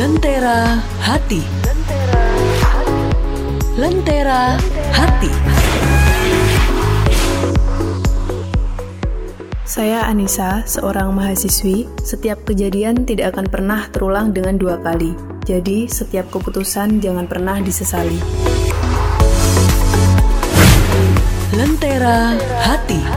Lentera hati. Lentera hati. Saya Anissa, seorang mahasiswi. Setiap kejadian tidak akan pernah terulang dengan dua kali. Jadi, setiap keputusan jangan pernah disesali. Lentera hati.